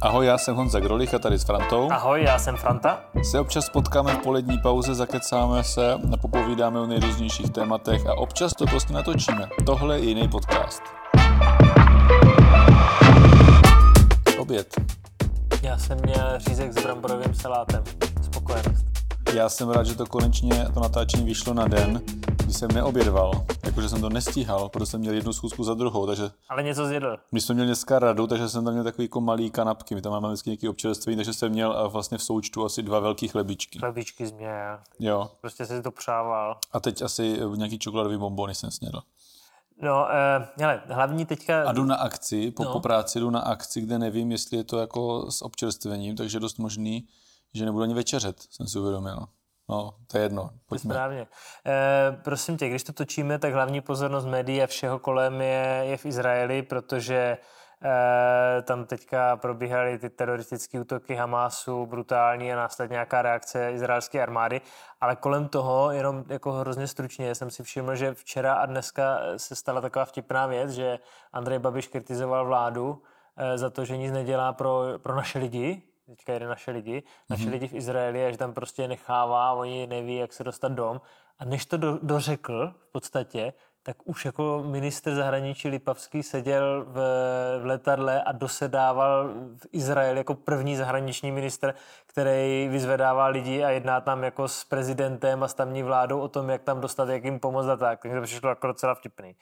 Ahoj, já jsem Honza Grolich a tady s Frantou. Ahoj, já jsem Franta. Se občas potkáme v polední pauze, zakecáme se popovídáme o nejrůznějších tématech a občas to prostě natočíme. Tohle je jiný podcast. Oběd. Já jsem měl řízek s bramborovým salátem. Spokojenost. Já jsem rád, že to konečně to natáčení vyšlo na den, kdy jsem neobědval. Jakože jsem to nestíhal, protože jsem měl jednu schůzku za druhou, takže Ale něco zjedl. my jsme měli dneska radu, takže jsem tam měl takový jako malý kanapky, my tam máme vždycky nějaký občerstvení, takže jsem měl a vlastně v součtu asi dva velký chlebičky. Chlebičky z mě. Jo. Prostě si to přával. A teď asi nějaký čokoládový bonbony jsem snědl. No, eh, hele, hlavní teďka... A jdu na akci, po, No. po práci jdu na akci, kde nevím, jestli je to jako s občerstvením, takže dost možný, že nebudu ani večeřet, jsem si uvědomil. No, to je jedno, pojďme. Správně. Eh, prosím tě, když to točíme, tak hlavní pozornost médií a všeho kolem je, je v Izraeli, protože eh, tam teďka probíhaly ty teroristické útoky Hamásu, brutální a následně nějaká reakce izraelské armády. Ale kolem toho, jenom jako hrozně stručně, jsem si všiml, že včera a dneska se stala taková vtipná věc, že Andrej Babiš kritizoval vládu eh, za to, že nic nedělá pro, pro naše lidi, teďka jede naše lidi, naše mm-hmm. lidi v Izraeli a že tam prostě nechává, oni neví, jak se dostat dom. A než to do, dořekl v podstatě, tak už jako minister zahraničí Lipavský seděl v, v letadle a dosedával v Izraeli jako první zahraniční minister, který vyzvedává lidi a jedná tam jako s prezidentem a s tamní vládou o tom, jak tam dostat, jak jim pomoct a tak. Takže to přišlo jako docela vtipný.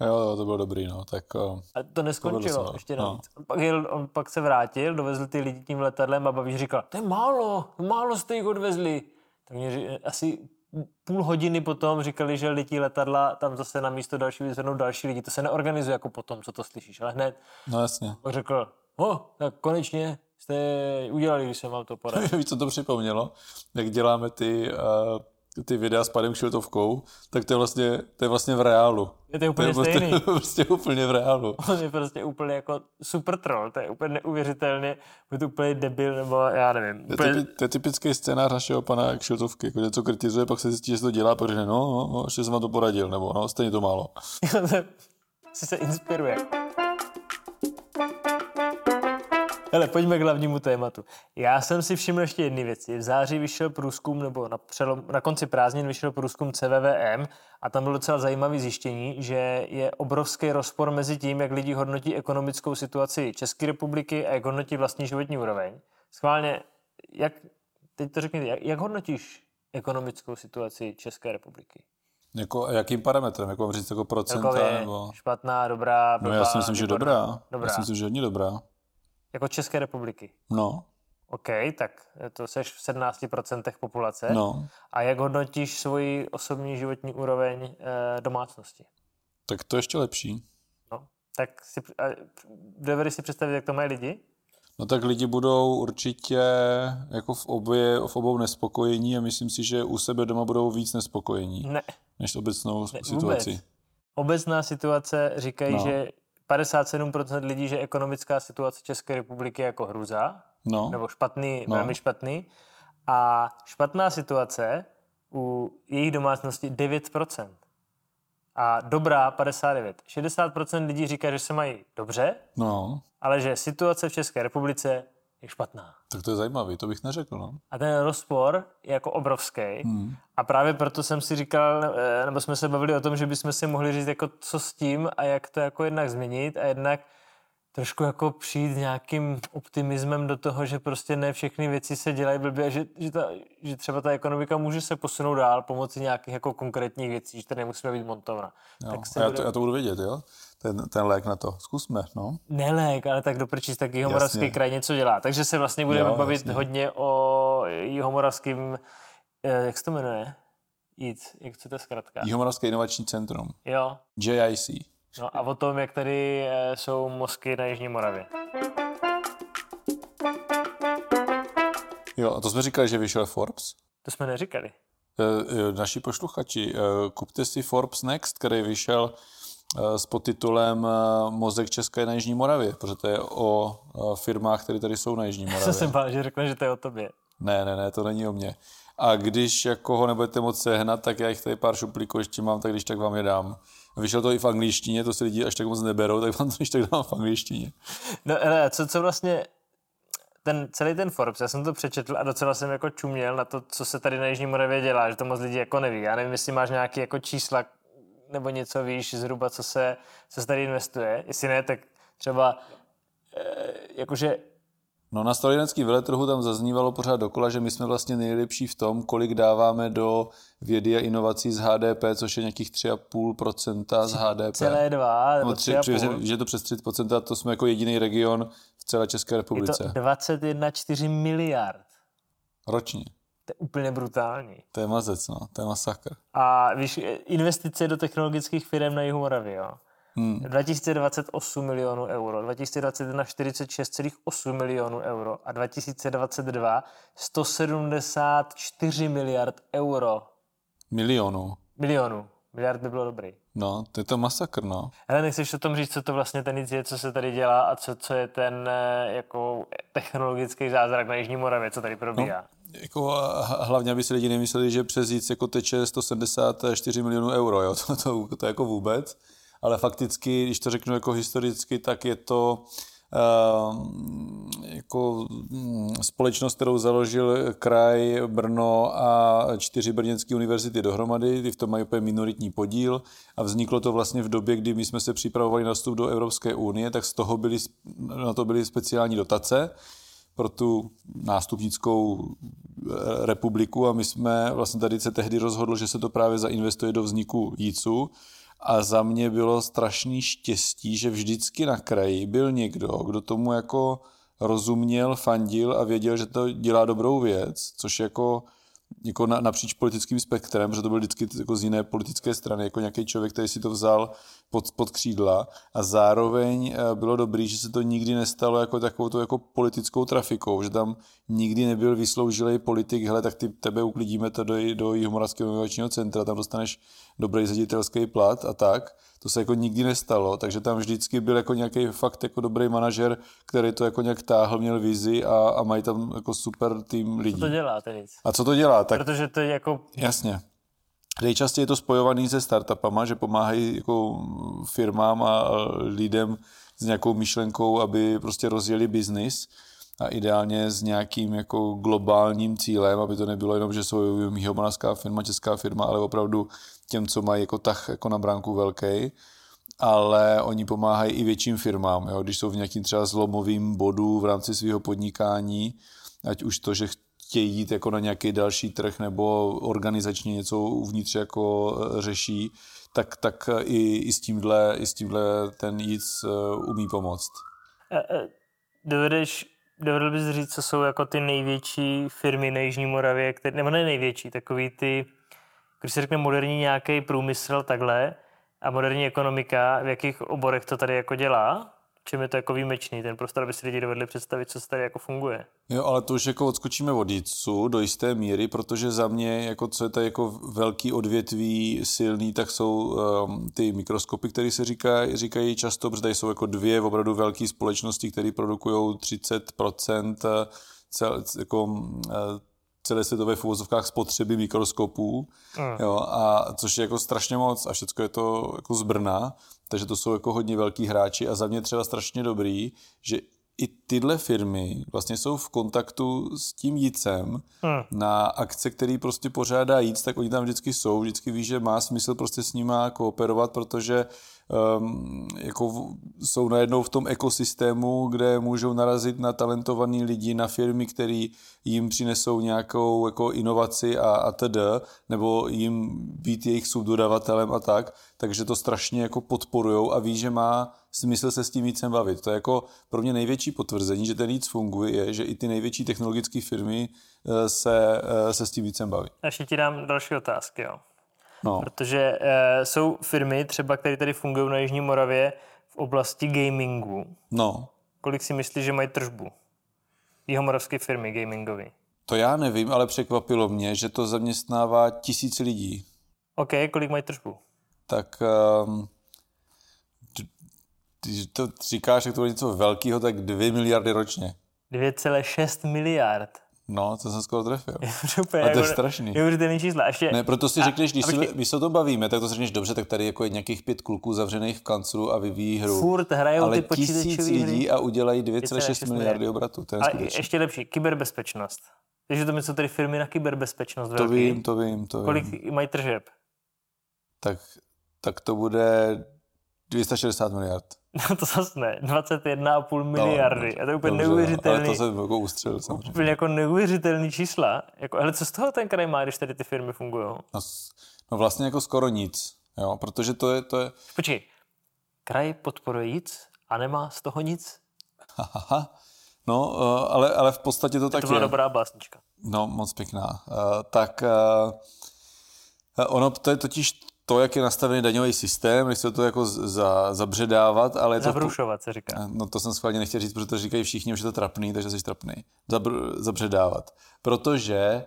Jo, jo, to bylo dobrý, no, tak uh, A to neskončilo, docela, ještě no. navíc. On, pak jel, on pak se vrátil, dovezl ty lidi tím letadlem a Babiš říkal, to je málo, málo jste jich odvezli. Tak mě asi půl hodiny potom říkali, že letí letadla, tam zase na místo další vyzvednou další lidi. To se neorganizuje jako potom, co to slyšíš, ale hned no jasně. řekl, o, tak konečně jste udělali, když jsem vám to poradil. Víš, co to připomnělo? Jak děláme ty, uh, ty videa s panem Kšiltovkou, tak to je vlastně, to je vlastně v reálu. Je to úplně prostě, stejný. prostě úplně v reálu. On je prostě úplně jako super troll, to je úplně neuvěřitelně, je to úplně debil, nebo já nevím. To je, Úplně, to je typický scénář našeho pana Kšiltovky, jako něco kritizuje, pak se zjistí, že se to dělá, řekne, no, no, no, ještě jsem vám to poradil, nebo no, stejně to málo. si se inspiruje. Hele, pojďme k hlavnímu tématu. Já jsem si všiml ještě jedné věci. V září vyšel průzkum, nebo na, přelom, na konci prázdnin vyšel průzkum CVVM a tam bylo docela zajímavé zjištění, že je obrovský rozpor mezi tím, jak lidi hodnotí ekonomickou situaci České republiky a jak hodnotí vlastní životní úroveň. Schválně, jak, teď to řekni, jak, jak hodnotíš ekonomickou situaci České republiky? Jako, jakým parametrem, jako mám říct, jako procenta, Celkově nebo... špatná, dobrá, No blbá, já si myslím, že dobrá. Dobrá. Já si myslím, že hodně dobrá. Jako České republiky. No, OK, tak to seš v 17% populace. no. A jak hodnotíš svoji osobní životní úroveň e, domácnosti? Tak to ještě lepší. No, tak si, a, dovedeš si představit, jak to mají lidi? No tak lidi budou určitě jako v, obě, v obou nespokojení a myslím si, že u sebe doma budou víc nespokojení Ne, než obecnou ne situaci. vůbec. Obecná situace říkají, no. že 57% lidí, že ekonomická situace České republiky je jako hruza, No, nebo špatný, No. velmi špatný. A špatná situace u jejich domácnosti 9%. A dobrá 59. 60% lidí říká, že se mají dobře, no, ale že situace v České republice je špatná. tak to je zajímavý, to bych neřekl, no. A ten rozpor je jako obrovský. Hmm. A právě proto jsem si říkal, eh, nebo jsme se bavili o tom, že bychom si mohli říct, jako co s tím a jak to jako jednak změnit a jednak trošku jako přijít s nějakým optimismem do toho, že prostě ne všechny věci se dělají blbě a že, že, ta, že třeba ta ekonomika může se posunout dál pomocí nějakých jako konkrétních věcí, že to nemusíme být montovna. Jo. Tak se já, bude... to, já to budu vědět, jo? Ten, ten lék na to. Zkusme, no. Nelék, ale tak do prčíc, tak Jihomoravský kraj něco dělá. Takže se vlastně budeme Jo, bavit jasně. hodně o Jihomoravském, eh, jak se to jmenuje? Jít, jak to zkrátka? Jihomoravské inovační centrum. Jo, JIC. No a o tom, jak tady eh, jsou mozky na Jižní Moravě. Jo, a to jsme říkali, že vyšel Forbes. To jsme neříkali. Eh, eh, Naši posluchači, kupte si Forbes Next, který vyšel s podtitulem Mozek České na Jižní Moravě, protože to je o firmách, které tady jsou na Jižní Já jsem Moravě. se bál, že řekne, že to je o tobě. Ne, ne, ne, to není o mně. A když jako ho nebudete moc sehnat, tak já jich tady pár šuplíků ještě mám, tak když tak vám je dám. Vyšlo to i v angličtině, to si lidi až tak moc neberou, tak vám to když tak dám v angličtině. No, ale co, co vlastně ten, celý ten Forbes, já jsem to přečetl a docela jsem jako čuměl na to, co se tady na Jižní Moravě dělá, že to moc lidí jako neví. Já nevím, jestli máš nějaké jako čísla nebo něco víš zhruba, co se, co se tady investuje. Jestli ne, tak třeba e, jakože No na stalinecký veletrhu tam zaznívalo pořád dokola, že my jsme vlastně nejlepší v tom, kolik dáváme do vědy a inovací z HDP, což je nějakých 3,5% z HDP. Celé dva, no, tři, při, že je to přes 30%, to jsme jako jediný region v celé České republice. Je to 21,4 miliard. Ročně. To je úplně brutální. To je mazec, no, to je masakr. A víš, investice do technologických firm na Jihu Moravy, jo? Hmm. 2028 milionů euro, 2021 46,8 milionů euro a 2022 174 miliard euro. Milionů. Milionů. Miliard by bylo dobrý. No, to je to masakr, no. Ale nechceš o tom říct, co to vlastně ten nic je, co se tady dělá a co, co je ten eh, jako technologický zázrak na Jižní Moravě, co tady probíhá? No, jako, hlavně, aby si lidi nemysleli, že přes jíc jako teče 174 milionů euro, jo? To, to, to, to jako vůbec ale fakticky, když to řeknu jako historicky, tak je to ehm, jako mm, společnost, kterou založil kraj Brno a čtyři brněnské univerzity dohromady, ty v tom mají úplně minoritní podíl a vzniklo to vlastně v době, kdy my jsme se připravovali na vstup do Evropské unie, tak z toho byly, na to byly speciální dotace pro tu nástupnickou eh, republiku a my jsme vlastně tady se tehdy rozhodl, že se to právě zainvestuje do vzniku JICu, a za mě bylo strašný štěstí, že vždycky na kraji byl někdo, kdo tomu jako rozuměl, fandil a věděl, že to dělá dobrou věc, což jako jako na, napříč politickým spektrem, protože to byl vždycky jako z jiné politické strany, jako nějaký člověk, který si to vzal pod, pod křídla a zároveň eh, bylo dobrý, že se to nikdy nestalo jako takovou to jako politickou trafikou, že tam nikdy nebyl vysloužilý politik, hele, tak ty, tebe uklidíme to do, do Jihomoravského inovačního centra, tam dostaneš dobrý ředitelský plat a tak. To se jako nikdy nestalo, takže tam vždycky byl jako nějaký fakt jako dobrý manažer, který to jako nějak táhl, měl vizi a, a mají tam jako super tým lidí. Co to dělá tedy? A co to dělá? Tak, Protože to je jako... Jasně. Nejčastěji je to spojovaný se startupama, že pomáhají jako firmám a lidem s nějakou myšlenkou, aby prostě rozjeli biznis a ideálně s nějakým jako globálním cílem, aby to nebylo jenom, že jsou jihomoravská firma, česká firma, ale opravdu těm, co mají jako tah jako na bránku velký ale oni pomáhají i větším firmám, jo? když jsou v nějakým třeba zlomovým bodu v rámci svého podnikání, ať už to, že chtějí jít jako na nějaký další trh nebo organizačně něco uvnitř jako e, řeší, tak, tak i, i, s tímhle, i s tímhle ten jíc e, umí pomoct. E, dovedeš, dovedl bys říct, co jsou jako ty největší firmy na Jižní Moravě, které, nebo ne největší, takový ty, když se řekne moderní nějaký průmysl takhle a moderní ekonomika, v jakých oborech to tady jako dělá? Čím je to jako výjimečný, ten prostor, aby si lidi dovedli představit, co se tady jako funguje. Jo, ale to už jako odskočíme od JITSu do jisté míry, protože za mě, jako co je to jako velký odvětví silný, tak jsou um, ty mikroskopy, které se říká, říkají často, protože tady jsou jako dvě opravdu velké společnosti, které produkují 30% eh, cel, jako, uh, celé světové v uvozovkách spotřeby mikroskopů, mm. jo, a což je jako strašně moc a všechno je to jako z Brna, takže to jsou jako hodně velký hráči a za mě třeba strašně dobrý, že i tyhle firmy vlastně jsou v kontaktu s tím jícem hmm. na akce, který prostě pořádá jíc, tak oni tam vždycky jsou, vždycky ví, že má smysl prostě s nima kooperovat, protože um, jako jsou najednou v tom ekosystému, kde můžou narazit na talentovaný lidi, na firmy, které jim přinesou nějakou jako inovaci a, a td., nebo jim být jejich subdodavatelem a tak, takže to strašně jako podporujou a ví, že má smysl se s tím vícem bavit. To je jako pro mě největší potvrzení, že ten víc funguje, je, že i ty největší technologické firmy eh, se, eh, se s tím vícem baví. Ještě ti dám další otázky, jo. No. Protože e, jsou firmy třeba, které tady fungují na Jižní Moravě v oblasti gamingu. No. Kolik si myslíš, že mají tržbu? Jihomoravské firmy gamingové. To já nevím, ale překvapilo mě, že to zaměstnává tisíc lidí. OK, kolik mají tržbu? Tak um, když to říkáš, že to je něco velkého, tak 2 miliardy ročně. 2,6 miliard. No, to jsem skoro trefil. Úplně A to je strašný. Neuvěřitelný čísla. Ještě, Ne, proto si řekneš, když a si, se o tom bavíme, tak to si řekneš dobře, tak tady jako je nějakých pět kluků zavřených v kanclu a vyvíjí hru. Furt hrajou ale ty počítačové tisíc hry. lidí a udělají 2,6 2,6 miliardy obratu. To je A skutečně. ještě lepší, kyberbezpečnost. Takže to my jsou tady firmy na kyberbezpečnost To velký. vím, to vím, to vím. Kolik mají tržeb? Tak, tak to bude 260 miliard. No to zase ne, 21,5 miliardy. a to je úplně Dobře, neuvěřitelný. Ale to jsem jako ustřelil samozřejmě. Úplně jako neuvěřitelný čísla. Jako, hele, co z toho ten kraj má, když tady ty firmy fungují? No, no vlastně jako skoro nic, jo, protože to je, to je, Počkej, kraj podporuje nic a nemá z toho nic? no, uh, ale, ale v podstatě to tak To byla je. dobrá básnička. No, moc pěkná. Uh, tak uh, ono, to je totiž to, jak je nastavený daňový systém, nechci to jako za, zabředávat, ale je to... Zabrušovat se říká. No to jsem schválně nechtěl říct, protože to říkají všichni, už je to trapný, takže jsi trapný. Zabr, zabředávat. Protože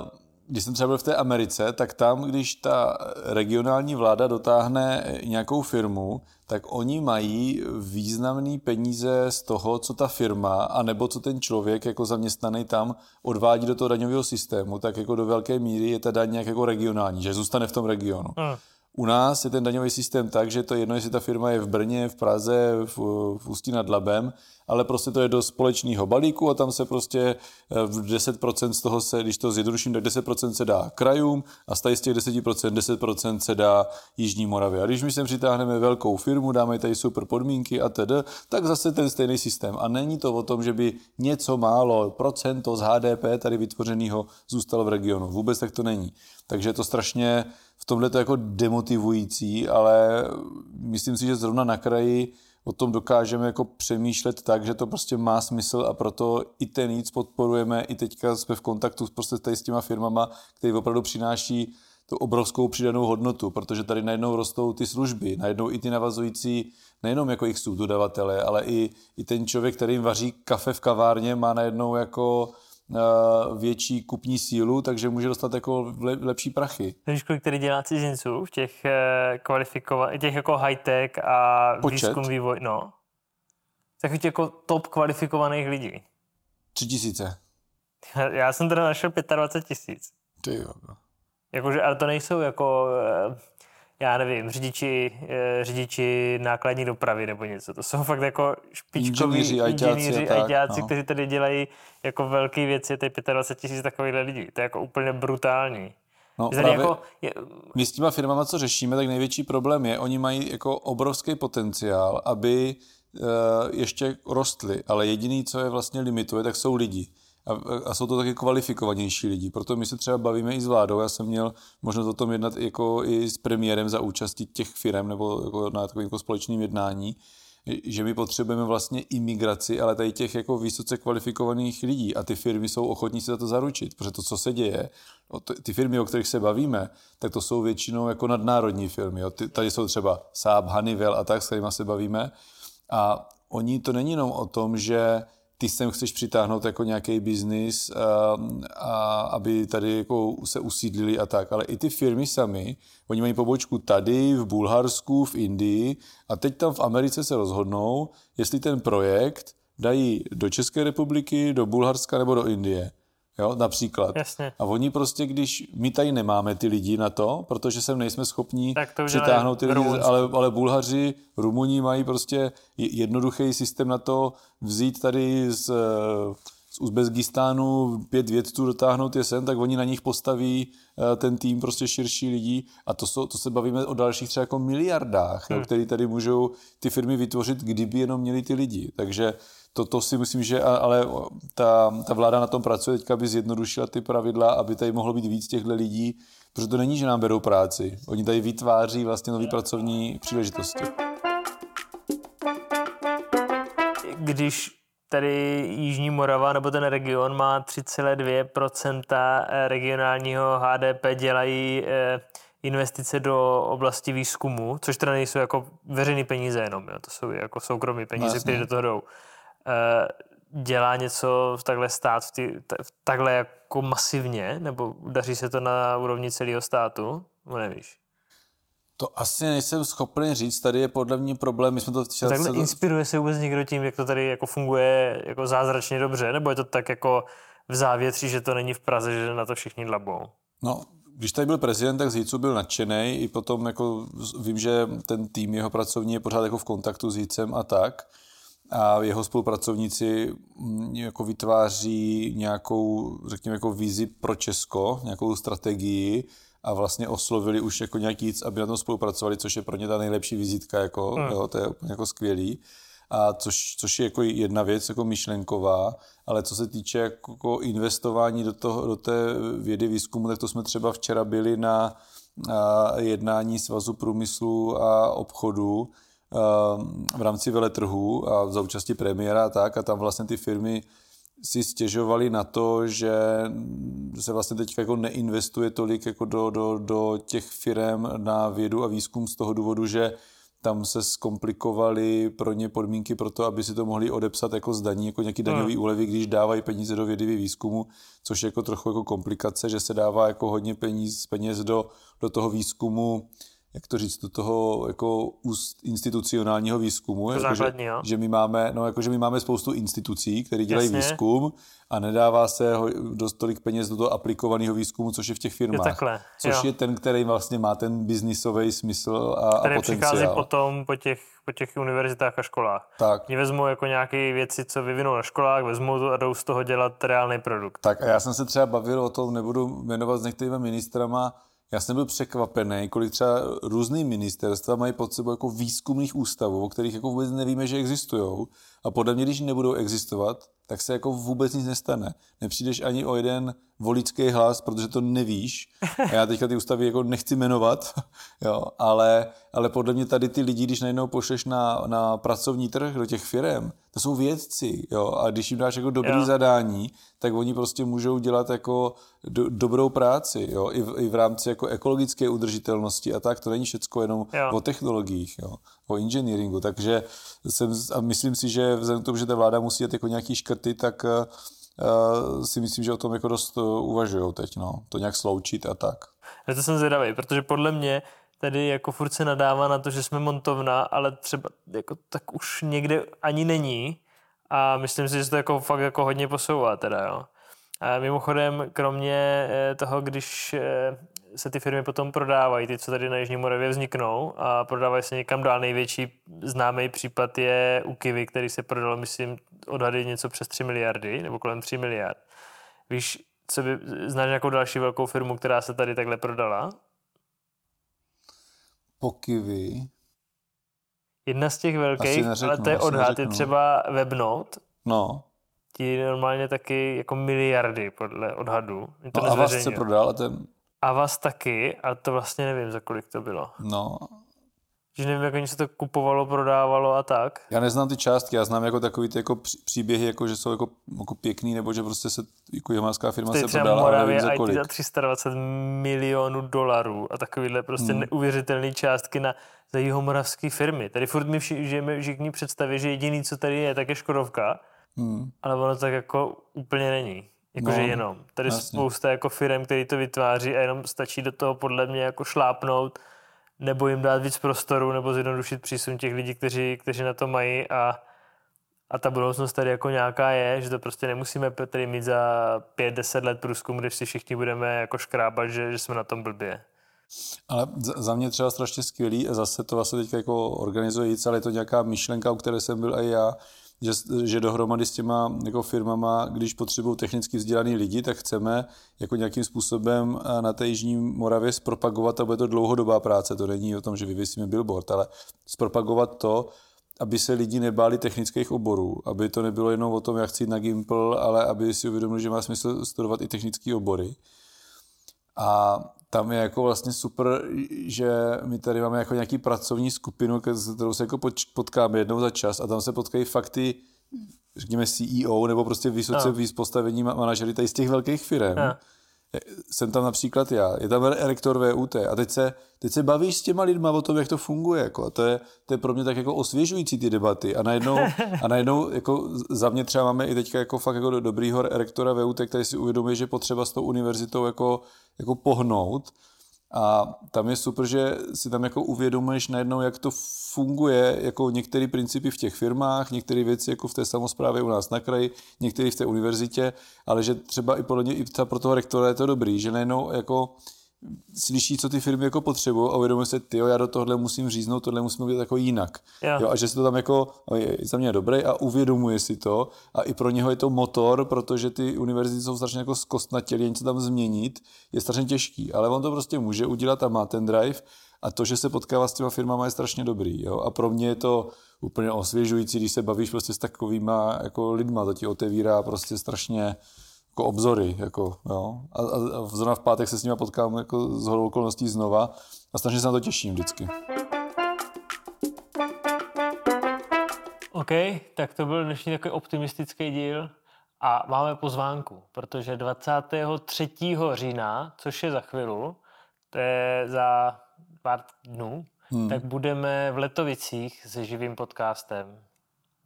uh, když jsem třeba byl v té Americe, tak tam, když ta regionální vláda dotáhne nějakou firmu, tak oni mají významné peníze z toho, co ta firma, anebo co ten člověk jako zaměstnaný tam odvádí do toho daňového systému, tak jako do velké míry je ta daň nějak jako regionální, že zůstane v tom regionu. Hmm. U nás je ten daňový systém tak, že to je jedno, jestli ta firma je v Brně, v Praze, v, v Ústí nad Labem, ale prostě to je do společného balíku a tam se prostě eh, v 10% z toho se, když to zjednoduším, tak 10% se dá krajům a z těch 10% 10% se dá Jižní Moravě. A když my sem přitáhneme velkou firmu, dáme tady super podmínky a tedy, tak zase ten stejný systém. A není to o tom, že by něco málo, procento z HDP tady vytvořeného zůstalo v regionu. Vůbec tak to není. Takže je to strašně v tomhle to jako demotivující, ale myslím si, že zrovna na kraji o tom dokážeme jako přemýšlet tak, že to prostě má smysl a proto i ten nic podporujeme, i teďka jsme v kontaktu prostě tady s těma firmama, který opravdu přináší tu obrovskou přidanou hodnotu, protože tady najednou rostou ty služby, najednou i ty navazující, nejenom jako jich dodavatele, ale i, i ten člověk, který jim vaří kafe v kavárně, má najednou jako větší kupní sílu, takže může dostat jako le, lepší prachy. Víš, kolik tady dělá cizinců v těch eh, kvalifikovaných, těch jako high-tech a Počet? výzkum, vývoj, no. Takových těch jako top kvalifikovaných lidí. Tři tisíce. Já jsem teda našel 25 tisíc. Ty jo. Jakože, ale to nejsou jako, eh, já nevím, řidiči, eh, řidiči nákladní dopravy nebo něco. To jsou fakt jako špičkoví Inženýři, ajťáci no. kteří tady dělají jako velké věci, je 25 tisíc takových lidí. To je jako úplně brutální. No, právě jako, je, my s těma firmama, co řešíme, tak největší problém je, oni mají jako obrovský potenciál, aby eh, ještě rostly, ale jediný, co je vlastně limituje, tak jsou lidi. A, a jsou to taky kvalifikovanější lidi. Proto my se třeba bavíme i s vládou. Já jsem měl možnost o tom jednat jako i s premiérem za účastí těch firm nebo jako na takovém jako společném jednání, že my potřebujeme vlastně imigraci, ale tady těch jako vysoce kvalifikovaných lidí a ty firmy jsou ochotní si za to zaručit, protože to, co se děje, ty firmy, o kterých se bavíme, tak to jsou většinou jako nadnárodní firmy. Jo. Tady jsou třeba Saab, Honeywell a tak, s kterými se bavíme. A oni to není jenom o tom, že ty sem chceš přitáhnout jako nějaký biznis, a, a, aby tady jako se usídlili a tak, ale i ty firmy sami, oni mají pobočku tady, v Bulharsku, v Indii a teď tam v Americe se rozhodnou, jestli ten projekt dají do České republiky, do Bulharska nebo do Indie. Jo, například. Jasně. A oni prostě, když my tady nemáme ty lidi na to, protože sem nejsme schopni Tak to přitáhnout ty lidi, ale, ale Bulhaři, Rumuni mají prostě je- jednoduchý systém na to vzít tady z, z Uzbekistánu pět vědců, dotáhnout je sem, tak oni na nich postaví eh, ten tým prostě širší lidí a to, jsou, to se bavíme o dalších třeba jako miliardách, hmm. který tady můžou ty firmy vytvořit, kdyby jenom měli ty lidi. Takže to, to si myslím, že ale ta, ta vláda na tom pracuje teďka, aby zjednodušila ty pravidla, aby tady mohlo být víc těchto lidí, protože to není, že nám berou práci. Oni tady vytváří vlastně nové pracovní příležitosti. když tady Jižní Morava nebo ten region má 3,2% regionálního HDP dělají eh, investice do oblasti výzkumu, což teda nejsou jako veřejné peníze jenom, jo, to jsou jako soukromé peníze, Jasně. které do toho jdou. Eh, Dělá něco v takhle stát, v v takhle jako masivně, nebo daří se to na úrovni celého státu? No nevíš. To asi nejsem schopný říct, tady je podle mě problém, my jsme to včera... Takhle se inspiruje se vůbec někdo tím, jak to tady jako funguje jako zázračně dobře, nebo je to tak jako v závětří, že to není v Praze, že na to všichni dlabou. No, když tady byl prezident, tak z Jícu byl nadšený. I potom jako vím, že ten tým jeho pracovní je pořád jako v kontaktu s Jícem a tak. A jeho spolupracovníci mm, jako vytváří nějakou, řekněme, jako vizi pro Česko, nějakou strategii a vlastně oslovili už jako nějaký aby na tom spolupracovali, což je pro ně ta nejlepší vizitka, jako, hmm. jo, to je úplně jako skvělý a což, což je jako jedna věc jako myšlenková, ale co se týče jako investování do, toho, do té vědy výzkumu, tak to jsme třeba včera byli na, na jednání Svazu průmyslu a obchodu v rámci veletrhu a za účasti premiéra a tak a tam vlastně ty firmy si stěžovali na to, že se vlastně teď jako neinvestuje tolik jako do, do, do těch firm na vědu a výzkum z toho důvodu, že tam se zkomplikovaly pro ně podmínky pro to, aby si to mohli odepsat jako zdaní, jako nějaký daňový hmm. úlevy, když dávají peníze do vědy výzkumu, což je jako trochu jako komplikace, že se dává jako hodně peníz, peněz do, do toho výzkumu jak to říct, do toho jako institucionálního výzkumu. To jako, že, že, my máme, no, jako, že my máme spoustu institucí, které dělají Jasně. výzkum a nedává se dost tolik peněz do toho aplikovaného výzkumu, což je v těch firmách. Je takhle, což jo. je ten, který vlastně má ten biznisový smysl a, který a potenciál. přichází potom po těch, po těch univerzitách a školách. Tak. Oni vezmou jako nějaké věci, co vyvinou na školách, vezmou to a jdou z toho dělat reálný produkt. Tak a já jsem se třeba bavil o tom, nebudu jmenovat s některými ministrama, já jsem byl překvapený, kolik třeba různý ministerstva mají pod sebou jako výzkumných ústavů, o kterých jako vůbec nevíme, že existují. A podle mě, když nebudou existovat, tak se jako vůbec nic nestane. Nepřijdeš ani o jeden volický hlas, protože to nevíš. A já teďka ty ústavy jako nechci jmenovat, jo, ale, ale podle mě tady ty lidi, když najednou pošleš na, na pracovní trh do těch firm, to jsou vědci, jo, a když jim dáš jako dobrý jo. zadání, tak oni prostě můžou dělat jako do, dobrou práci, jo, i v, i v rámci jako ekologické udržitelnosti a tak, to není všecko jenom jo. o technologiích, jo, o engineeringu, takže jsem, a myslím si, že vzhledem k tomu, že ta vláda musí jít jako nějaký škrty, tak uh, si myslím, že o tom jako dost uh, uvažují teď, no, to nějak sloučit a tak. Já to jsem zvědavý, protože podle mě tady jako furt se nadává na to, že jsme montovna, ale třeba jako tak už někde ani není a myslím si, že to jako fakt jako hodně posouvá teda, jo. A mimochodem, kromě eh, toho, když eh, se ty firmy potom prodávají, ty, co tady na Jižní Moravě vzniknou a prodávají se někam dál. Největší známý případ je u Kivy, který se prodal, myslím, odhady něco přes 3 miliardy, nebo kolem 3 miliard. Víš, co by, znáš nějakou další velkou firmu, která se tady takhle prodala? Pokivy. Jedna z těch velkých, neřeknu, ale to je odhad, je třeba Webnote. No. Ti normálně taky jako miliardy podle odhadu. To no a vás se prodal a ten... Avas taky, a to vlastně nevím, za kolik to bylo. No, že nevím, jak oni se to kupovalo, prodávalo a tak. Já neznám ty částky, já znám jako takový ty jako příběhy, jako že jsou jako, jako pěkný, nebo že prostě se jako firma se prodala, ale nevím za kolik. za 320 milionů dolarů a takovýhle prostě hmm. neuvěřitelné částky na za jihomoravské firmy. Tady furt mi vši, žijeme všichni představě, že jediný, co tady je, tak je Škodovka, hmm. ale ono tak jako úplně není. Jakože no, jenom. Tady je spousta jako firm, který to vytváří a jenom stačí do toho podle mě jako šlápnout nebo jim dát víc prostoru, nebo zjednodušit přísun těch lidí, kteří, kteří na to mají a, a ta budoucnost tady jako nějaká je, že to prostě nemusíme tady mít za pět, deset let průzkum, kde si všichni budeme jako škrábat, že, že jsme na tom blbě. Ale za mě třeba strašně skvělý, zase to vlastně teď jako organizuje ale je to nějaká myšlenka, u které jsem byl i já, že, že dohromady s těma jako firmama, když potřebují technicky vzdělaný lidi, tak chceme jako nějakým způsobem eh, na té Jižní Moravě zpropagovat, a bude to dlouhodobá práce, to není o tom, že vyvěsíme billboard, ale zpropagovat to, aby se lidi nebáli technických oborů, aby to nebylo jenom o tom, jak chci jít na Gimple, ale aby si uvědomili, že má smysl studovat i technické obory. A tam je jako vlastně super, že my tady máme jako nějaký pracovní skupinu, kterou se jako potkáme jednou za čas a tam se potkají fakty, řekněme CEO nebo prostě vysoce no. postavení manažery tady z těch velkých firm. No. Jsem tam například já, je tam rektor VUT a teď se, teď se bavíš s těma lidma o tom, jak to funguje. Jako. A to, je, to je pro mě tak jako osvěžující ty debaty. A najednou, a najednou jako za mě třeba máme i teďka jako fakt jako dobrýho rektora VUT, který si uvědomuje, že potřeba s tou univerzitou jako, jako pohnout A tam je super, že si tam jako uvědomuješ najednou, jak to funguje, jako některé principy v těch firmách, některé věci jako v té samozprávě u nás na kraji, některé v té univerzitě, ale že třeba i podle mě i pro toho rektora je to dobrý, že najednou jako slyší, co ty firmy jako potřebují a uvědomuje se, ty já do tohle musím říznout, tohle musím udělat jako jinak. Jo. Jo, a že si to tam jako, je za mě dobrý a uvědomuje si to a i pro něho je to motor, protože ty univerzity jsou strašně jako zkostnatělý, něco tam změnit je strašně těžký, ale on to prostě může udělat a má ten drive a to, že se potkává s těma firmama je strašně dobrý. Jo? A pro mě je to úplně osvěžující, když se bavíš prostě s takovýma jako lidma, to ti otevírá prostě strašně jako obzory, jako, jo. A, a, a zrovna v pátek se s nimi potkám jako z hodou okolností znova a strašně se na to těším vždycky. OK, tak to byl dnešní takový optimistický díl a máme pozvánku, protože 23. října, což je za chvilu, to je za pár dnů, hmm. tak budeme v Letovicích se živým podcastem.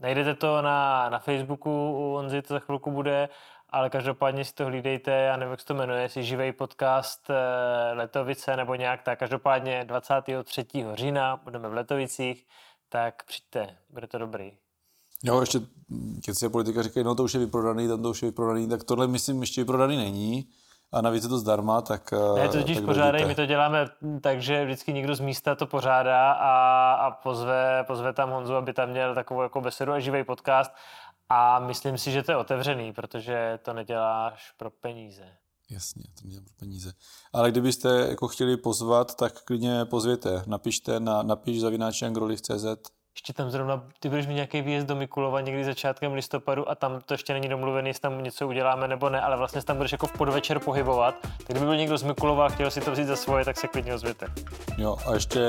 Najdete to na, na Facebooku, u Honzy to za chvilku bude, ale každopádně si to hlídejte, já nevím, jak se to jmenuje, jestli živý podcast eh, Letovice nebo nějak tak. Každopádně 23. října budeme v Letovicích, tak přijďte, bude to dobrý. Jo, ještě, když si politika říkají, no to už je vyprodaný, tam to už je vyprodaný, tak tohle myslím ještě vyprodaný není a navíc je to zdarma, tak Ne, to totiž pořádají, my to děláme tak, že vždycky někdo z místa to pořádá a, a pozve, pozve tam Honzu, aby tam měl takovou jako besedu a živý podcast a myslím si, že to je otevřený, protože to neděláš pro peníze. Jasně, to nedělám pro peníze. Ale kdybyste jako chtěli pozvat, tak klidně pozvěte. Napište na napiš CZ. Ještě tam zrovna, ty budeš mít nějaký výjezd do Mikulova někdy začátkem listopadu a tam to ještě není domluvený, jestli tam něco uděláme nebo ne, ale vlastně tam budeš jako v podvečer pohybovat. Tak kdyby byl někdo z Mikulova a chtěl si to vzít za svoje, tak se klidně ozvěte. Jo, a ještě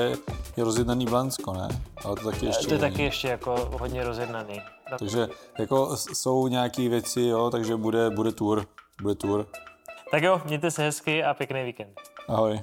je rozjednaný Blansko, ne? Ale to taky ještě To je taky ještě jako hodně rozjednaný. Takže jako jsou nějaké věci, jo, takže bude, bude tour. Bude tour. Tak jo, mějte se hezky a pěkný víkend. Ahoj.